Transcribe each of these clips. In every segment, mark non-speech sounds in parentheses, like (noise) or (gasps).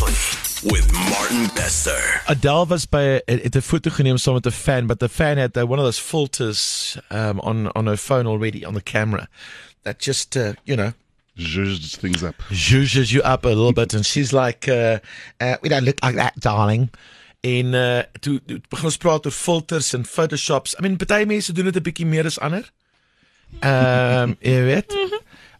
Seriously with Martin Bester. Adele was by het 'n foto geneem saam met 'n fan, but the fan had uh, one of those filters um, on on her phone already on the camera that just uh, you know zhuzhes things up. zhuzhes you up a little bit, and she's like, uh, uh, "We don't look like that, darling." En uh, toe, toe begin ons praat oor filters en photoshops. I mean, baie mense doen dit 'n bietjie meer as ander. Ehm, um, (laughs) jy weet.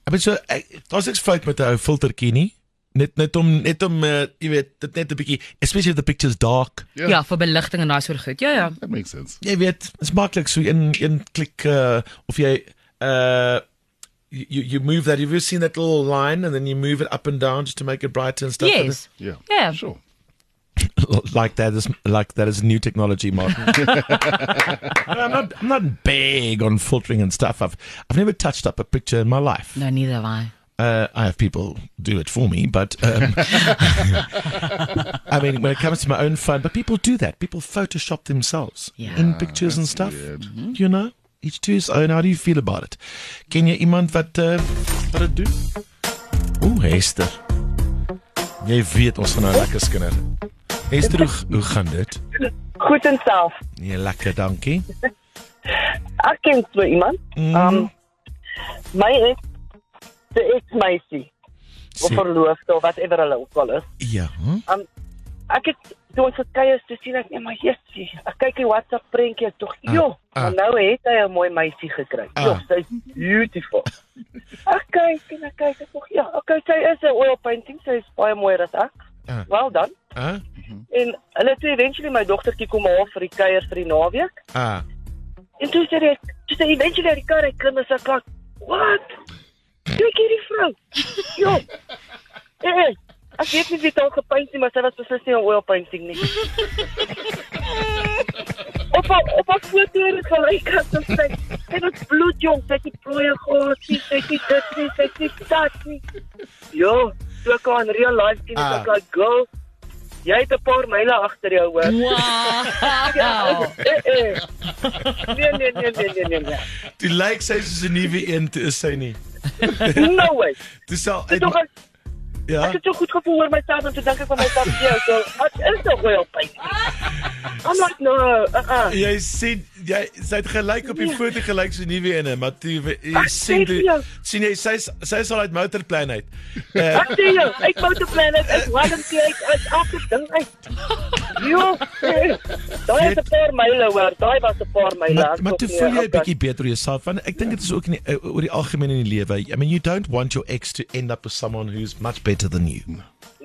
Ek bedoel so ek- daar's niks fout met 'n ou filtertjie nie. Net net om net om uh, jy weet, dit net 'n bietjie, especially if the picture's dark. Ja. Ja, vir beligting en daai soort goed. Ja, ja. That makes sense. Jy weet, is maklik so een een klik uh, of jy uh you you move that have you've seen that little line and then you move it up and down just to make it brighter and stuff Yes. Yeah. Yeah. Sure. (laughs) like that is like that is new technology Martin. (laughs) I'm not I'm not big on filtering and stuff I've I've never touched up a picture in my life No, neither have I. uh, I have people do it for me but um, (laughs) I mean when it comes to my own phone but people do that people photoshop themselves Yeah. in pictures and stuff weird. you know each to his own how do you feel about it ken jy iemand wat uh, wat dit doen Ooh Hester Jy weet ons gaan nou lekker skinder Hester hoe, hoe gaan dit Goed en self. Nee, lekker, dankie. Ek ken so iemand. Mm. Um my ex se ex-meisie of verloofde of whatever hulle ook al is. Ja. hm? Ek het toe ons gekuier toe sien ek net maar jessie. Ek kyk die WhatsApp prentjie tog. Ah, Jo, ah. nou het hy 'n mooi meisie gekry. Ah. sy's beautiful. (laughs) Ek kyk en ek kyk ek tog ja, okay, sy is 'n oil painting, sy is baie mooier as ek. Ah. Wel dan. Ah. En hulle het eventually my dogtertjie kom haal vir die kuier vir die naweek. Ah. En toe sê hy, toe sê eventually uit die kar uit klim en sê klak, "Wat? Kyk hierdie vrou." Jo. Eh, ek weet nie wie dit al gepaint nie, maar sy was beslis nie 'n oil painting nie. Op haar- op 'n foto het gelyk as sy sê, "Dit bloed jong, sy het die plooie gehad, sy sy het dit nie, sy het nie dat nie." Jo, ek haar in real life sien, Ah. is ek like, "Girl, jy het 'n paar myle agter jou hoor." Wow. (laughs) Eh, eh. Nee, nee, nee, nee, nee, nee, nee. Toe lyk sy soos 'n nuwe een, toe is sy nie. No way. Dit tog ek ja. ek het so goed gevoel oor myself en toe dink ek van myself, ja, so ek is nog wel pyn. (laughs) I'm like no, uh uh. Jy sien jy sy het gelyk op die foto gelyk so 'n nuwe een, maar toe jy Ek sien sê vir toe jou. sien jy sy is- sy is al uit motorplein uit. Uh, Ek sê jou, ek moet op plan het, ek wou net kyk uit elke ding uit. (laughs) Jo. Eh, Daai is 'n paar myle hoor, daai was 'n paar myle. maar maar toe voel jy 'n bietjie beter oor jouself want ek dink dit is ook in die, uh, oor die algemeen in die lewe. I mean you don't want your ex to end up with someone who's much better than you.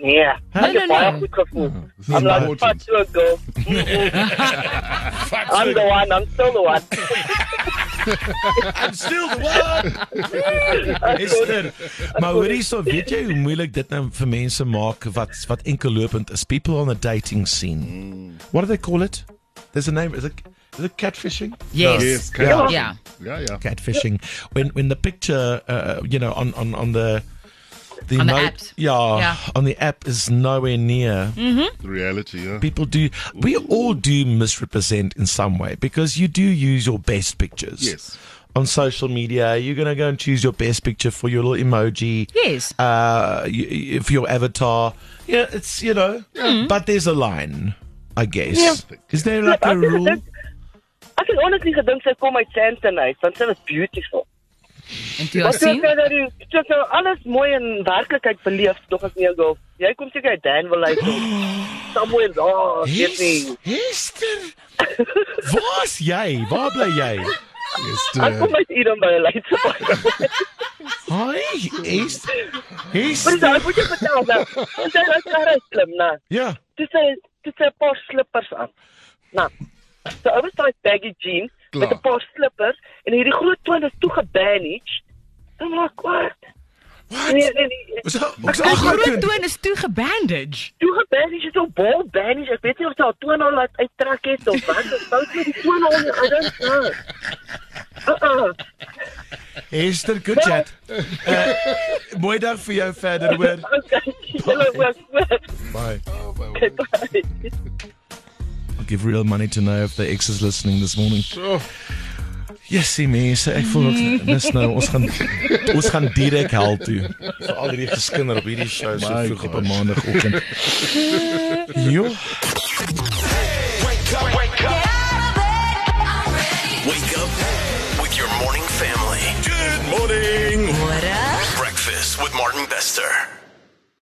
Nee. Ek no, no. goed gevoel. This I'm like, fuck you, girl. (laughs) I'm the one, I'm still the one. (laughs) (laughs) I'm still the one. Esther, maar hoor hierso, weet jy hoe moeilik dit nou vir mense maak wat wat enkellopend is? People on the dating scene. What do they call it? There's a name. Is it is it catfishing? Yes. Yes. Yeah. Yeah. Yeah. Yeah. Yeah. Catfishing. When when the picture, uh, you know, on on on the the On the emo- apps. yeah, Yeah. on the app is nowhere near. The reality. Yeah. People do. We all do misrepresent in some way because you do use your best pictures. Yes. On social media, you're gonna go and choose your best picture for your little emoji. Yes. uh y- y- for your avatar yeah it's you know but there's a line i guess Yeah. is there like a Ek rule gedink- Ek het honestly gedink sy kom uit Sandton uit, want sy was beautiful. En toe Maar jy toe sien, toe ek nou alles mooi in werklikheid beleef, tog ek nie gou. Jy kom seker uit Danville uit. (gasps) Somewhere daar, weet nie. Hester waar's jy waar bly jy Yes. Ek kom Uh, uit Eden by 'n leidse hi Hester Maar Hester dis moet jy vertel nou. Ons sê dat sy ry klim, nou. ja sê toe sê 'n paar slippers aan. Nou. So oversized baggy jeans met Klaar. 'n paar slippers en hierdie groot toon is toe gebandaged. Dan maar kwart. wat Nee, nee, nee. die was groot toon is toe gebandage. Toe gebandaged is so bol bandage. Ek weet nie of sy haar toon al laat uittrek het of wat. Dit fout met die toon al. I don't know. Uh-uh. Hester good chat uh, mooi dag vir jou verder hoor (laughs) Okay. Julle was goed. bye oh, word. bye. I'll give real money to know if the ex is listening this morning Sure. Jessie mense, ek voel dis nou ons gaan (laughs) ons gaan direk hel toe. Vir al hierdie geskinder op hierdie show so My vroeg op 'n maandagooggend. (laughs) Jo, Wake up. Wake up. Wake up with your morning family. Good morning. What up? Breakfast with Martin Bester.